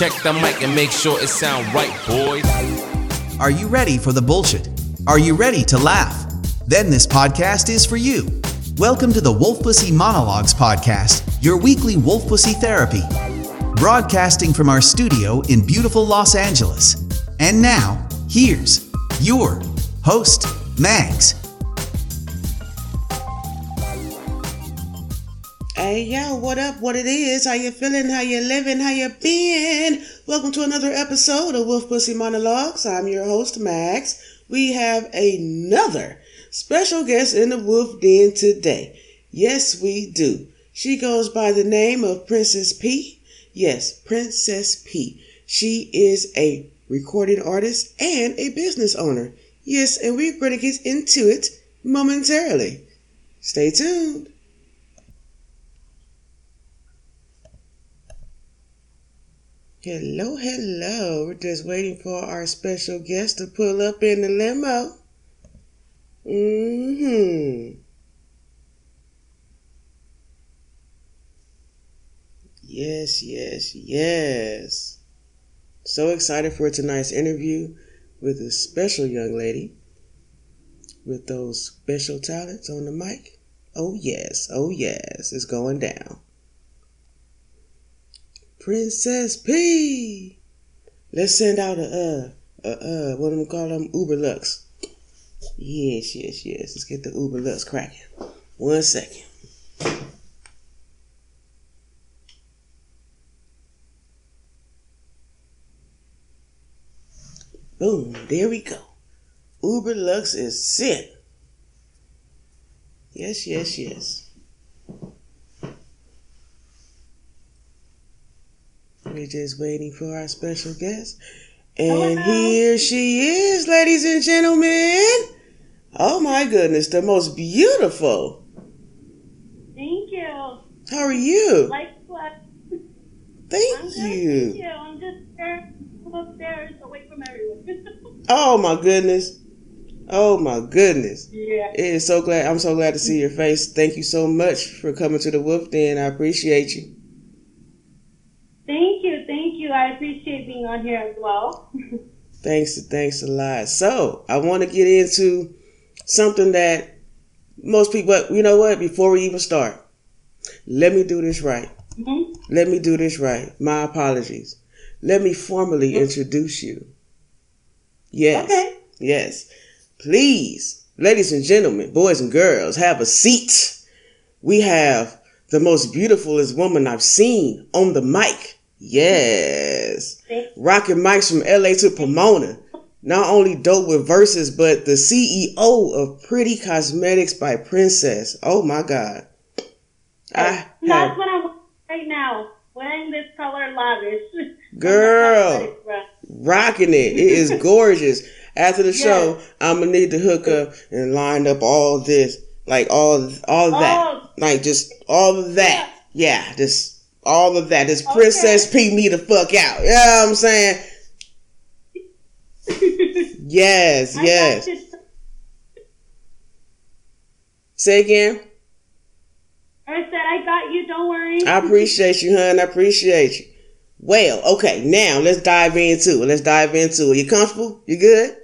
Check the mic and make sure it sound right, boys. Are you ready for the bullshit? Are you ready to laugh? Then this podcast is for you. Welcome to the Wolf Pussy Monologues podcast, your weekly wolf pussy therapy. Broadcasting from our studio in beautiful Los Angeles. And now, here's your host, Mags. Hey yo, what up? What it is? How you feeling? How you living? How you been? Welcome to another episode of Wolf Pussy Monologues. I'm your host, Max. We have another special guest in the Wolf Den today. Yes, we do. She goes by the name of Princess P. Yes, Princess P. She is a recording artist and a business owner. Yes, and we're going to get into it momentarily. Stay tuned. Hello, hello. We're just waiting for our special guest to pull up in the limo. Mm-hmm. Yes, yes, yes. So excited for tonight's interview with a special young lady with those special talents on the mic. Oh, yes, oh, yes, it's going down. Princess P. Let's send out a uh, a uh, what am I call them? Uber Lux. Yes, yes, yes. Let's get the Uber Lux cracking. One second. Boom, there we go. Uber Lux is set. Yes, yes, yes. We're just waiting for our special guest. And Hello. here she is, ladies and gentlemen. Oh my goodness, the most beautiful. Thank you. How are you? Like what? Thank I'm you. Thank you. I'm just here upstairs away from everyone. Oh my goodness. Oh my goodness. yeah. It is so glad. I'm so glad to see your face. Thank you so much for coming to the Wolf Den. I appreciate you. You. I appreciate being on here as well. Thanks, thanks a lot. So I want to get into something that most people. You know what? Before we even start, let me do this right. hmm Let me do this right. My apologies. Let me formally introduce you. Yes. Okay. Yes. Please, ladies and gentlemen, boys and girls, have a seat. We have the most beautifulest woman I've seen on the mic. Yes. Rocking mics from LA to Pomona. Not only dope with verses, but the CEO of Pretty Cosmetics by Princess. Oh my God. I have That's what I'm right now. Wearing this color lavish. Girl. rocking it. It is gorgeous. After the show, I'm gonna need to hook up and line up all this, like all all that, Oh. like just all of that. Yeah, just all of that. This Princess P me the fuck out. You know what I'm saying? Yes, yes. Say again. I said I got you. Don't worry. I appreciate you, hun. I appreciate you. Well, okay, now let's dive into it. Let's dive into it. You comfortable? You good?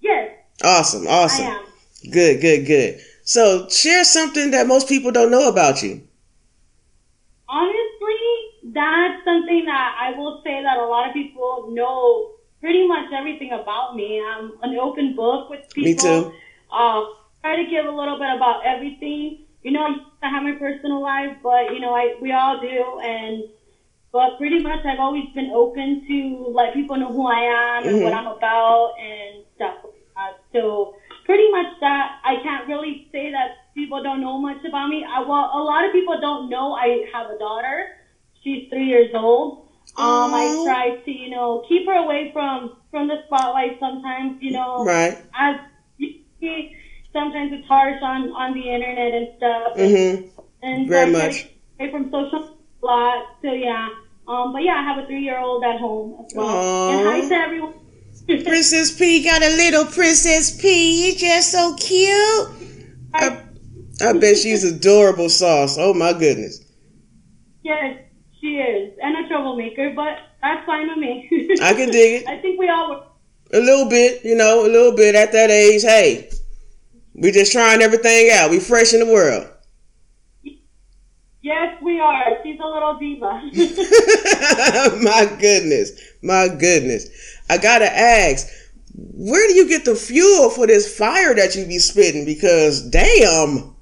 yes, Awesome, I awesome. am. Good, good, good. So share something that most people don't know about you. Honestly, that's something that I will say that a lot of people know pretty much everything about me. I'm an open book with people. Me too. Uh, try to give a little bit about everything. You know, I have my personal life, but you know, I we all do, and but pretty much I've always been open to let people know who I am and what I'm about and stuff. Uh, so pretty much that I can't really say that people don't know much about me. I, well, a lot of people don't know I have a daughter. She's three years old. Um, I try to, you know, keep her away from from the spotlight sometimes. You know, Right. as you see, sometimes it's harsh on on the internet and stuff. Mm-hmm. And Very so much. stay from social a lot. So yeah. Um, but yeah, I have a three year old at home as well. Aw. And hi to everyone. Princess P got a little Princess P. You just so cute. I, I bet she's adorable sauce. Oh my goodness. yes, she She is, and a troublemaker, but that's fine with me. I can dig it. I think we all were. A little bit, you know, a little bit at that age. Hey, we just trying everything out. We fresh in the world. Yes, we are. She's a little diva. my goodness, my goodness. I gotta ask, where do you get the fuel for this fire that you be spitting? Because damn.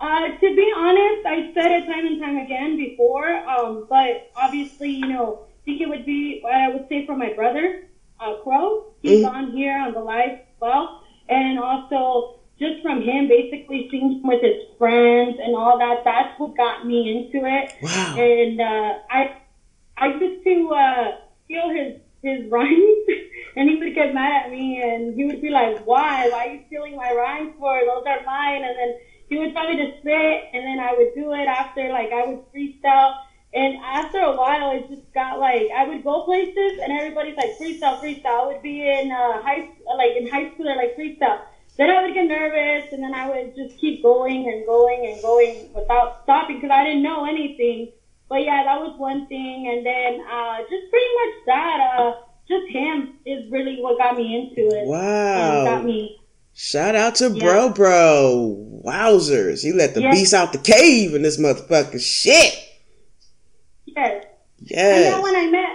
Uh, to be honest, I said it time and time again before, um, but obviously, you know, I think it would be, what I would say for my brother, uh, Crow. He's Mhm. on here on the live as well. And also, just from him basically singing with his friends and all that, that's what got me into it. Wow. And uh, I, I used to uh, steal his his rhymes, and he would get mad at me, and he would be like, "Why? Why are you stealing my rhymes for? Those are mine." And then he would tell me to spit, and then I would do it after, like I would freestyle. And after a while, it just got like I would go places, and everybody's like freestyle, freestyle. I would be in uh, high, like in high school, they're like freestyle. Then I would get nervous, and then I would just keep going and going and going without stopping because I didn't know anything. But yeah, that was one thing, and then uh, just pretty much that. Uh, just him is really what got me into it. And got me. Shout out to Yeah. Bro Bro. Wowzers. He let the Yeah. beast out the cave in this motherfucker. Shit. Yes. Yes. And Yes. then when I met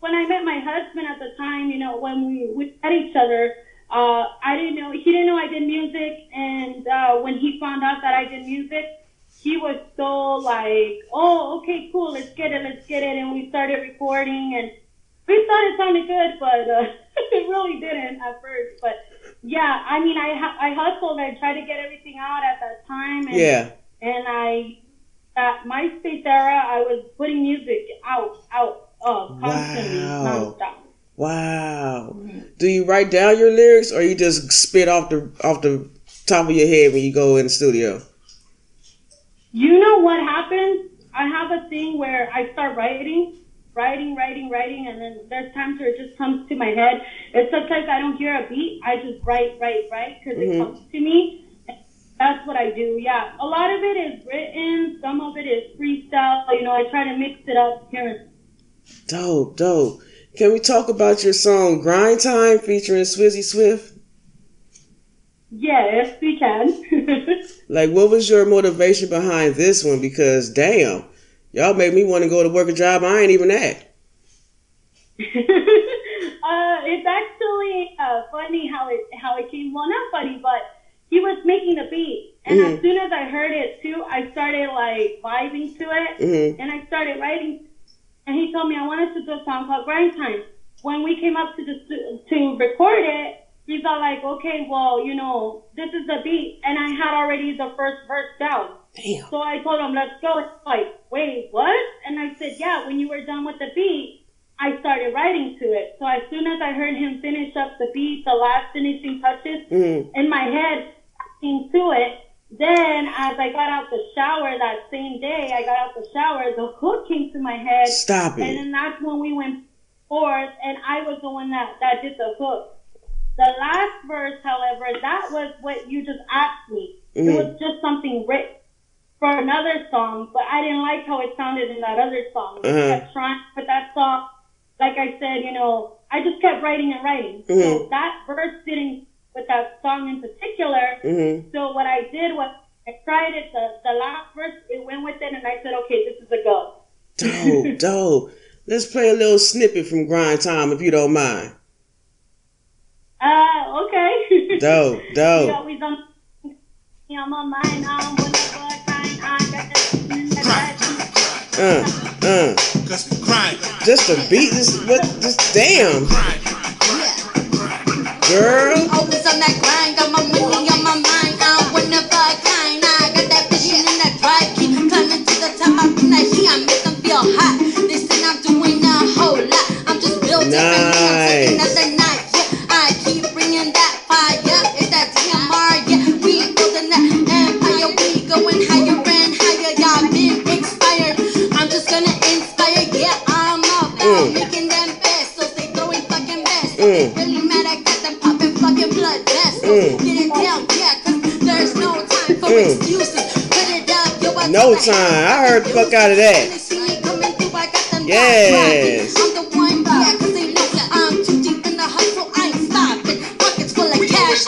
when I met my husband at the time, you know, when we we met each other, uh, I didn't know he didn't know I did music, and uh, when he found out that I did music, he was so like, oh, okay, cool, let's get it, let's get it, and we started recording, and we thought it sounded good, but uh, it really didn't at first, but. Yeah, I mean, I I hustled. I tried to get everything out at that time, and Yeah. and I at MySpace era, I was putting music out, out, uh, constantly, Wow. nonstop. Wow. Do you write down your lyrics or you just spit off the off the top of your head when you go in the studio? You know what happens? I have a thing where I start writing, writing, writing, writing, and then there's times where it just comes to my head. It's sometimes I don't hear a beat. I just write, write, write because Mhm. it comes to me. That's what I do. Yeah, a lot of it is written. Some of it is freestyle. You know, I try to mix it up here Dope, dope. Can we talk about your song Grind Time featuring Swizzy Swift? Yes, we can. Like what was your motivation behind this one? Because damn, y'all made me want to go to work a job I ain't even at. uh, it's actually uh, funny how it how it came. Well, not funny, but he was making the beat, and Mhm. as soon as I heard it too, I started like vibing to it, Mhm. and I started writing. And he told me I wanted to do a song called Grind Time. When we came up to the stu- to record it, he's all like, "Okay, well, you know, this is the beat," and I had already the first verse down. Damn. So I told him, let's go. It's like, wait, what? And I said, yeah, when you were done with the beat, I started writing to it. So as soon as I heard him finish up the beat, the last finishing touches, Mm. in my head, I came to it. Then as I got out the shower that same day, I got out the shower, the hook came to my head. Stop it. And then that's when we went forth, and I was the one that, that did the hook. The last verse, however, that was what you just asked me. It Mhm. was just something written for another song, but I didn't like how it sounded in that other song. I Uh-huh. kept trying to put that song, like I said, you know, I just kept writing and writing. So Mhm. that verse didn't with that song in particular. Mhm. So what I did was I tried it, the, the last verse, it went with it, and I said, okay, this is a go. Dope, dope. Let's play a little snippet from Grind Time if you don't mind. Uh, okay. Dope, You dope. always on on my mind, whatever kind I got that. Uh, uh. Cause we grind, Just a beat, This what? Just damn, girl. Time. I heard the fuck out of that. Yes. I'm the one, yeah, 'cause they know I'm too deep in the hustle. I ain't stopping. Pockets full of cash.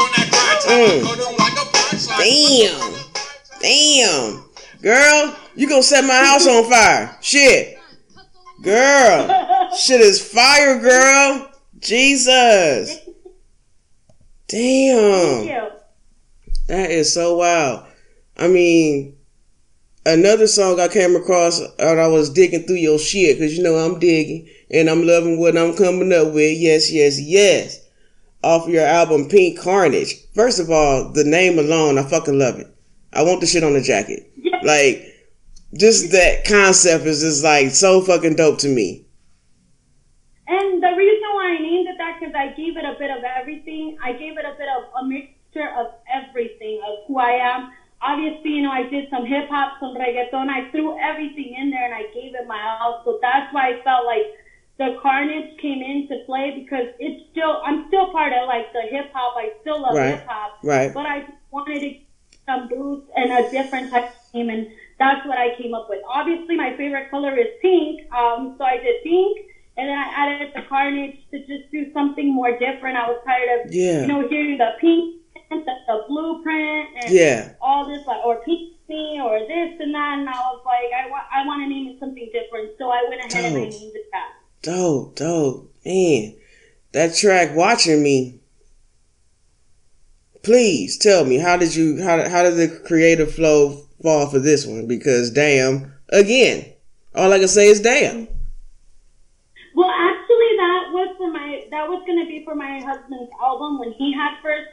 Mm. Damn. Damn. Girl, you gonna set my house on fire. Shit. Girl. Shit is fire, girl. Jesus. Damn. That is so wild. I mean, another song I came across and I was digging through your shit because you know I'm digging and I'm loving what I'm coming up with. Yes, yes, yes. Off your album Pink Carnage. First of all, the name alone, I fucking love it. I want the shit on the jacket. Like, just that concept is just like so fucking dope to me. And the reason why I named it that because I gave it a bit of everything. I gave it a bit of a mixture of everything of who I am. Obviously, you know, I did some hip hop, some reggaeton. I threw everything in there and I gave it my all. So that's why I felt like the carnage came into play because it's still, I'm still part of like the hip hop. I still love Right, hip hop. right. But I wanted to some boost and a different type of theme and that's what I came up with. Obviously, my favorite color is pink. Um, so I did pink. And then I added the carnage to just do something more different. I was tired of, Yeah. you know, hearing the pink, the, blueprint, and Yeah. all this, like, or me, or this and that. And I was like, I, wa- I want to name it something different. So I went ahead and I named it that. Dope, dope. Man, that track watching me. Please tell me how did you how how did the creative flow fall for this one? Because damn, again, all I can say is damn. Well, actually, that was for my that was gonna be for my husband's album when he had first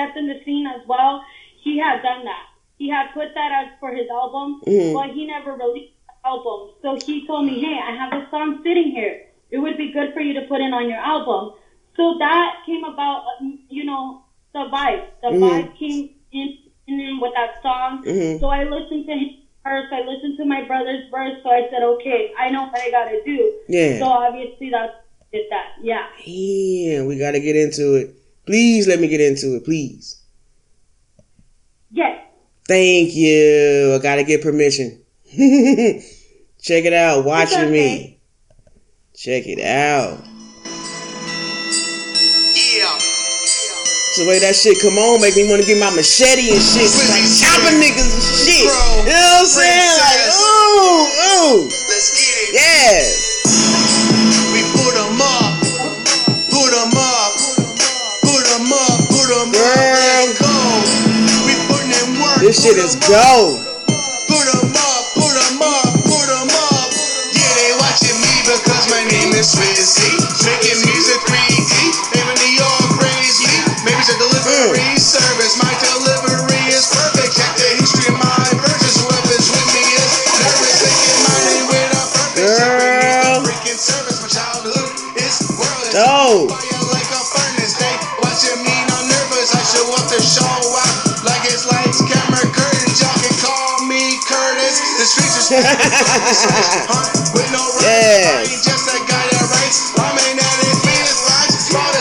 stepped in the scene as well. He had done that. He had put that as for his album, Mhm. but he never released the album. So he told me, "Hey, I have this song sitting here. It would be good for you to put in on your album." So that came about, uh, you know, the vibe. The Mhm. vibe came in, in with that song. Mhm. So I listened to his verse. I listened to my brother's verse. So I said, "Okay, I know what I gotta do." Yeah. So obviously that's did that. Yeah. Yeah, we got to get into it. Please let me get into it, please. Yes. Thank you. I got to get permission. Check it out. Watching okay. me. Check it out. Yeah. It's the way that shit come on, make me want to get my machete and shit. Like chopping niggas and shit. You know what I'm saying? Like, ooh, ooh. Shit is 'em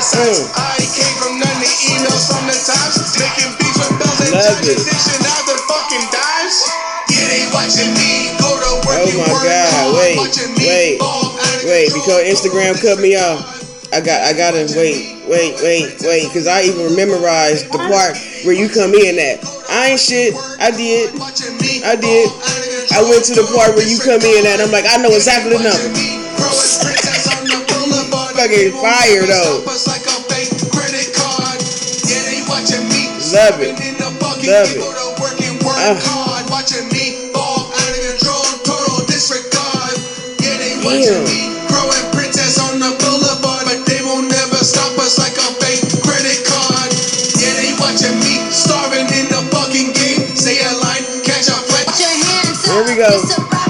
size. Mm. I came from none of emails from the times, making beats with bells and dishing out the fucking dimes. Yeah, they watching me go to work Oh my God, wait, wait, Wait, because Instagram cut me off. I got, I gotta wait, wait, wait, wait, because I even memorized the part where you come in at. I ain't shit. I did. I did. Fall out of I went to the part where you come in at. I'm like, I know exactly the number. Fucking fire, though. Love it. Love it. Uh. Damn. Here we go.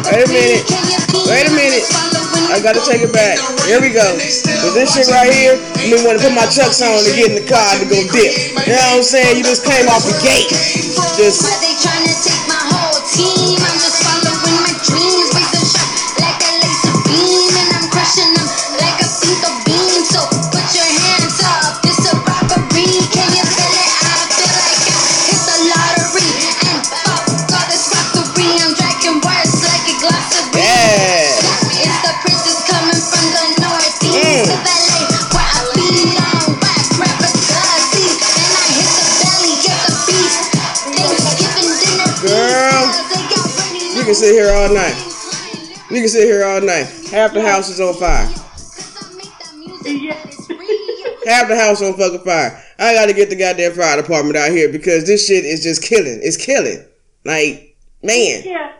Wait a minute. Wait a minute. I gotta take it back. Here we go. With this shit right here, you may want to put my chucks on to get in the car to go dip. You know what I'm saying? You just came off the gate. Just here all night. We can sit here all night. Half the house is on fire. Half the house on fucking fire. I gotta get the goddamn fire department out here because this shit is just killing. It's killing. Like, man. Yeah.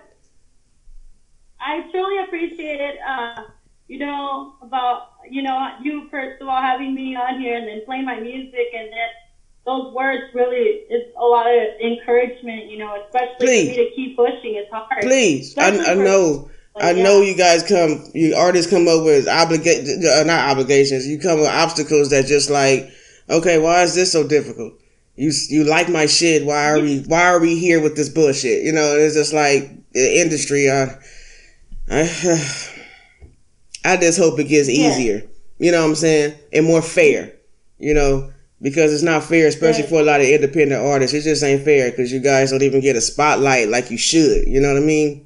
I truly appreciate it. Uh, you know about you know you first of all having me on here and then playing my music and then those words really it's a lot of encouragement. You know, especially Please. for me to keep pushing. It's hard. Please, I, I know, I yeah. know you guys come, you artists come up with obligations, uh, not obligations. You come with obstacles that just like, okay, why is this so difficult? You you like my shit? Why are we why are we here with this bullshit? You know, it's just like the industry. I, I, I just hope it gets Yeah. easier. You know what I'm saying, and more fair. You know. Because it's not fair, especially Right. for a lot of independent artists. It just ain't fair because you guys don't even get a spotlight like you should. You know what I mean?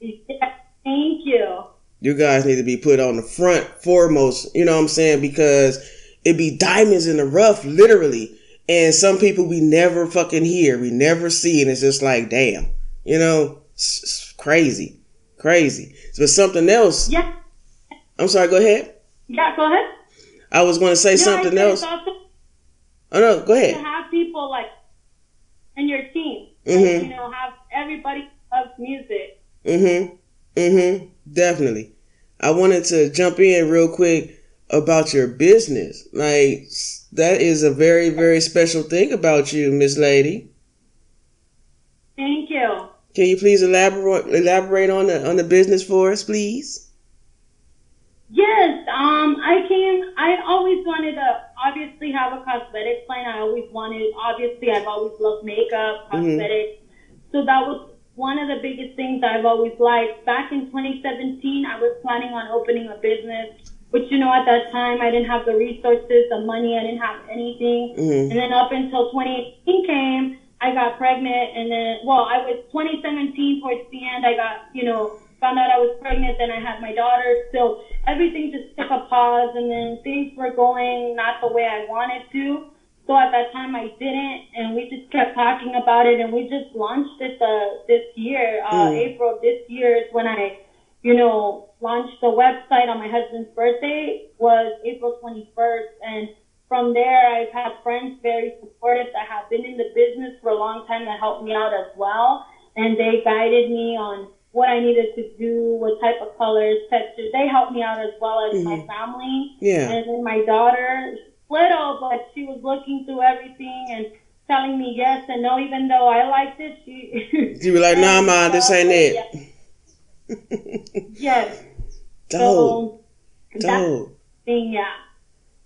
Yeah, thank you. you guys need to be put on the front foremost. You know what I'm saying? Because it be diamonds in the rough, literally. And some people we never fucking hear, we never see, and it's just like, damn, you know, it's, crazy, crazy. But something else. Yeah, I'm sorry. Go ahead. yeah. Go ahead. I was going to say Yeah, something else. Oh no, go ahead. to have people like in your team. Mhm. You know, have everybody loves music. Mm-hmm. Mm-hmm. Definitely. I wanted to jump in real quick about your business. Like that is a very, very special thing about you, Miss Lady. Thank you. Can you please elaborate elaborate on the on the business for us, please? Yes, um, I came. I always wanted to obviously have a cosmetic plan. I always wanted. Obviously, I've always loved makeup, cosmetics. So that was one of the biggest things I've always liked. Back in 2017, I was planning on opening a business, but you know, at that time, I didn't have the resources, the money. I didn't have anything. Mhm. And then up until 2018 came, I got pregnant, and then well, I was 2017 towards the end. I got you know found out I was pregnant. Then I had my daughter. So everything just took a pause, and then things were going not the way I wanted to. So at that time I didn't, and we just kept talking about it, and we just launched it the this year, uh, Mm. April of this year is when I, you know, launched the website on my husband's birthday was April 21st, and from there I've had friends very supportive that have been in the business for a long time that helped me out as well, and they guided me on what I needed to do, what type of colors, textures. They helped me out as well as my family. Yeah. And then my daughter, little, but she was looking through everything and telling me yes and no, even though I liked it. She, You were like, nah, man, this ain't it. Yes. Dope, So dope. yeah.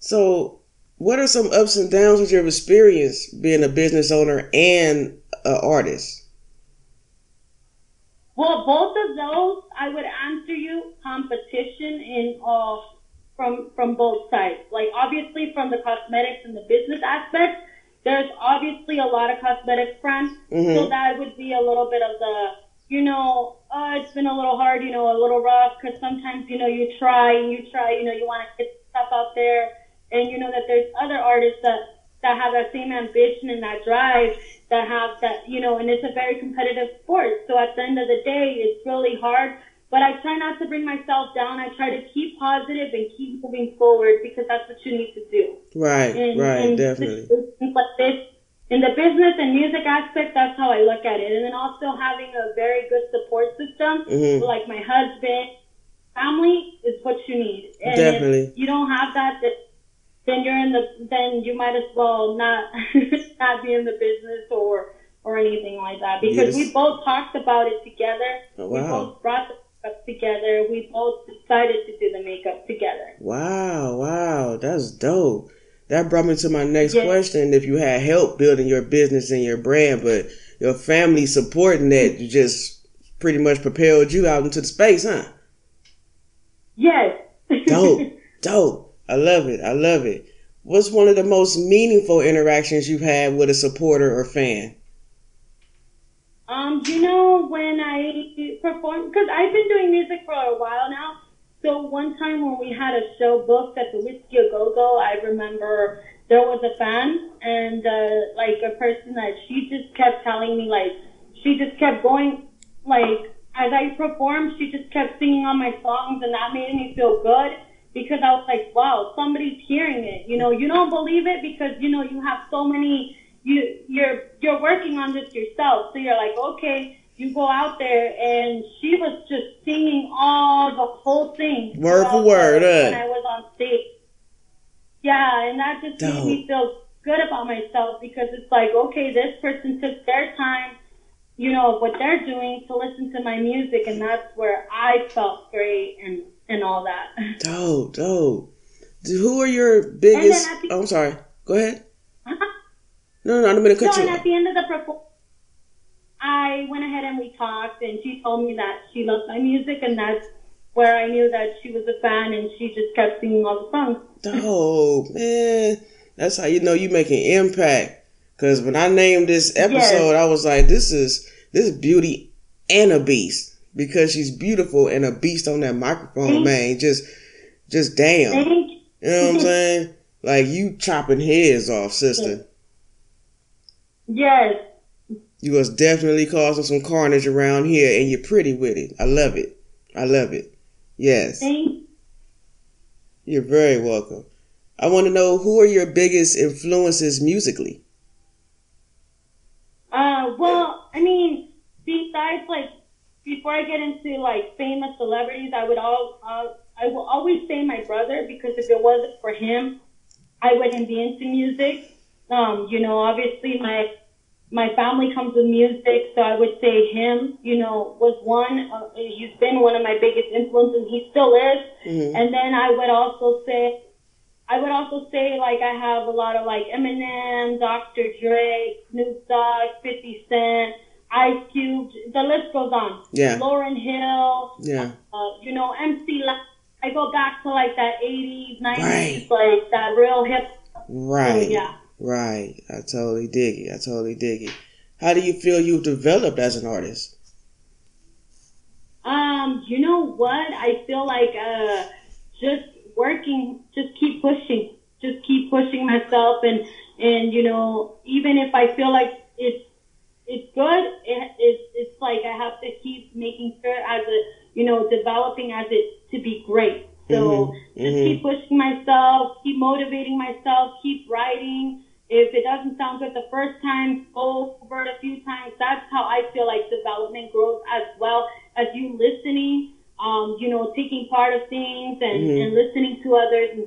So, what are some ups and downs with your experience being a business owner and an artist? Well, both of those, I would answer you competition in uh, from from both sides. Like obviously from the cosmetics and the business aspect, there's obviously a lot of cosmetics brands, Mhm. so that would be a little bit of the, you know, uh, it's been a little hard, you know, a little rough because sometimes you know you try and you try, you know, you want to get stuff out there, and you know that there's other artists that that have that same ambition and that drive that have that, you know, and it's a very competitive sport. So at the end of the day, it's really hard. But I try not to bring myself down. I try to keep positive and keep moving forward because that's what you need to do. Right, In, right, in definitely. like this, in the business and music aspect, that's how I look at it. And then also having a very good support system, Mhm. like my husband, family is what you need. And Definitely. if you don't have that, then- you're in the, then you might as well not, not be in the business or, or anything like that. Because Yes. we both talked about it together. Oh, We both brought the makeup together. We both decided to do the makeup together. Wow, wow, that's dope. That brought me to my next Yeah. question. If you had help building your business and your brand, but your family supporting that you just pretty much propelled you out into the space, huh? Yes. Dope, dope. I love it. I love it. What's one of the most meaningful interactions you've had with a supporter or fan? Um, you know when I perform because I've been doing music for a while now. So one time when we had a show booked at the Whisky a Go Go, I remember there was a fan and uh, like a person that she just kept telling me like she just kept going like as I performed, she just kept singing all my songs, and that made me feel good because I was like, wow, somebody's hearing it. You know, you don't believe it because you know you have so many. You you're you're working on this yourself, so you're like, okay, you go out there, and she was just singing all the whole thing, Word for word, the- eh? When I was on stage. Yeah, and that just made me feel good about myself because it's like, okay, this person took their time, you know, what they're doing to listen to my music, and that's where I felt great and and all that. Dope, dope. Who are your biggest? the- oh, I'm sorry. Go ahead. Uh-huh. No, no, I'm gonna cut so, you. and at the end of the I went ahead and we talked, and she told me that she loved my music, and that's where I knew that she was a fan, and she just kept singing all the songs. Dope, man. That's how you know you making an impact. Cause when I named this episode, I was like, this is this is beauty and a beast because she's beautiful and a beast on that microphone, Thank- man. Just, just damn. Thank You know what I'm saying? Like you chopping heads off, sister. yes, You was definitely causing some carnage around here, and you're pretty with it. I love it. I love it. Yes, thank you're very welcome. I want to know who are your biggest influences musically. Uh, well, I mean, besides like before I get into like famous celebrities, I would all uh, I will always say my brother because if it wasn't for him, I wouldn't be into music. Um, you know, obviously my my family comes with music, so I would say him. You know, was one. Uh, he's been one of my biggest influences. He still is. And then I would also say I would also say like I have a lot of like Eminem, Dr. Dre, Snoop Dogg, 50 Cent, Ice Cube. The list goes on. Yeah. Lauryn Hill. Yeah. Uh, you know MC. La- I go back to like that 80s, 90s, Right. like that real hip. Right. yeah. Right. I totally dig it. I totally dig it. How do you feel you've developed as an artist? Um, you know what? I feel like uh, just working, just keep pushing, just keep pushing myself, and and you know, even if I feel like it's it's good, it, it's it's like I have to keep making sure as a you know developing as it to be great. So just keep pushing myself, keep motivating myself, keep writing. If it doesn't sound good the first time, go over it a few times. That's how I feel like development grows as well as you listening, um, you know, taking part of things and, and listening to others. And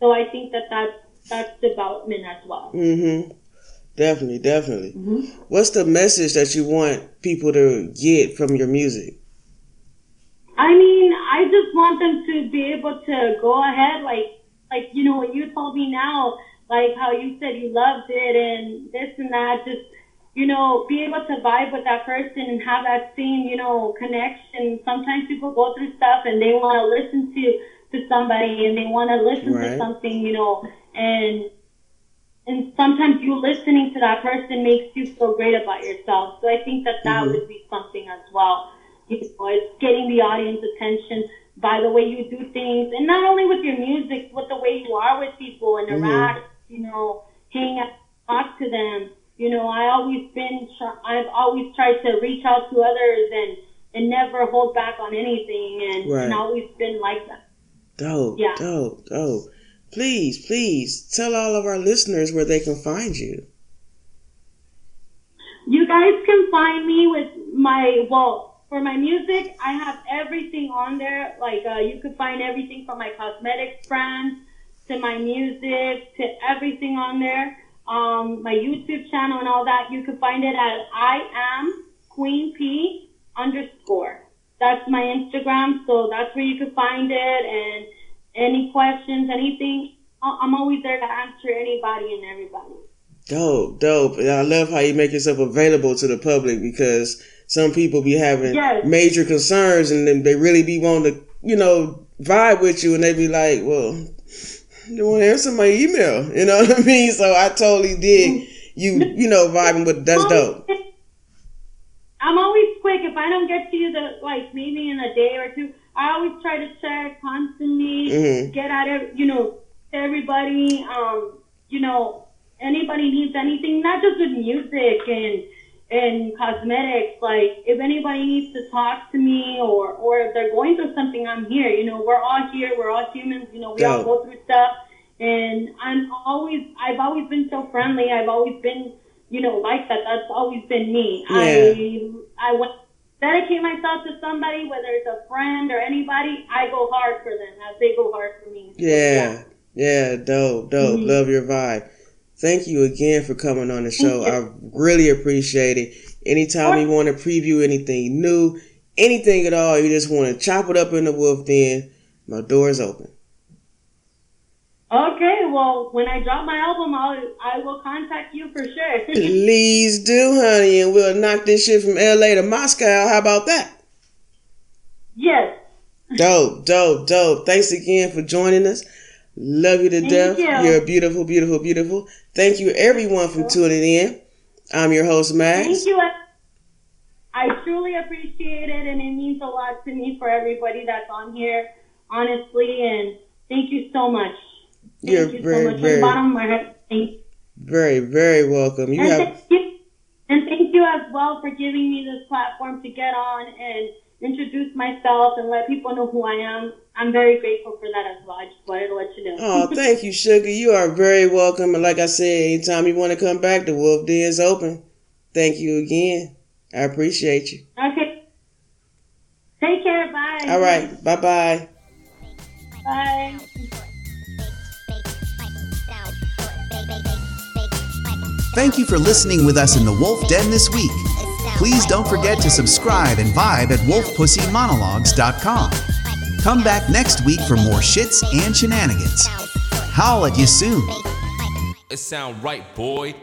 so I think that that's, that's development as well. Mm-hmm. Definitely, definitely. What's the message that you want people to get from your music? I mean, I just want them to be able to go ahead, like, like you know, what you told me now, like how you said you loved it and this and that. Just, you know, be able to vibe with that person and have that same, you know, connection. Sometimes people go through stuff and they want to listen to to somebody and they want to listen Right. to something, you know, and and sometimes you listening to that person makes you feel great about yourself. So I think that that mm-hmm. would be something as well. You know, it's getting the audience attention by the way you do things, and not only with your music, but the way you are with people and mm-hmm. interact. You know, hang out, talk to them. You know, I always been, I've always tried to reach out to others and and never hold back on anything, and, Right. and always been like that. Dope, Yeah. dope, dope. Please, please tell all of our listeners where they can find you. You guys can find me with my well for my music. I have everything on there. Like uh, you could find everything from my cosmetics brands to my music to everything on there. Um, my YouTube channel and all that. You can find it at I am Queen P underscore. That's my Instagram. So that's where you can find it. And any questions, anything, I'm always there to answer anybody and everybody. Dope, dope. And I love how you make yourself available to the public because some people be having Yes. major concerns and then they really be wanting to, you know, vibe with you and they be like, well, they want to answer my email. You know what I mean? So I totally dig you, you know, vibing with that's dope. I'm always quick. If I don't get to you, the like maybe in a day or two, I always try to check constantly, Mhm. get at it, you know, everybody. Um, you know, anybody needs anything, not just with music and in cosmetics. Like if anybody needs to talk to me or or if they're going through something, I'm here. You know, we're all here. We're all humans. You know, we all go through stuff. And I'm always, I've always been so friendly. I've always been, you know, like that. That's always been me. Yeah. I, I dedicate myself to somebody, whether it's a friend or anybody. I go hard for them as they go hard for me. Yeah, yeah, dope, dope. Mhm. Love your vibe. Thank you again for coming on the show. I really appreciate it. Anytime you want to preview anything new, anything at all, you just want to chop it up in the wolf den, my door is open. Okay, well, when I drop my album, I'll, I will contact you for sure. Please do, honey, and we'll knock this shit from LA to Moscow. How about that? yes. Dope, dope, dope. Thanks again for joining us. Love you to Thank death. you. are beautiful, beautiful, beautiful. Thank you, everyone, for tuning in. I'm your host, Max. Thank you. I truly appreciate it, and it means a lot to me for everybody that's on here, honestly. And thank you so much. Thank You're you very, so much. From very- the bottom of my heart, thank you. Very, very welcome. You And have thank you. And thank you as well for giving me this platform to get on and introduce myself and let people know who I am. I'm very grateful for that as well. I just wanted to let you know. Oh, thank you, Sugar. You are very welcome. And like I said, anytime you want to come back, the Wolf Den is open. Thank you again. I appreciate you. okay. Take care. Bye. All right. Bye bye. Bye. Thank you for listening with us in the Wolf Den this week. Please don't forget to subscribe and vibe at wolfpussymonologues.com. Come back next week for more shits and shenanigans. Howl at you soon. It sound right, boy.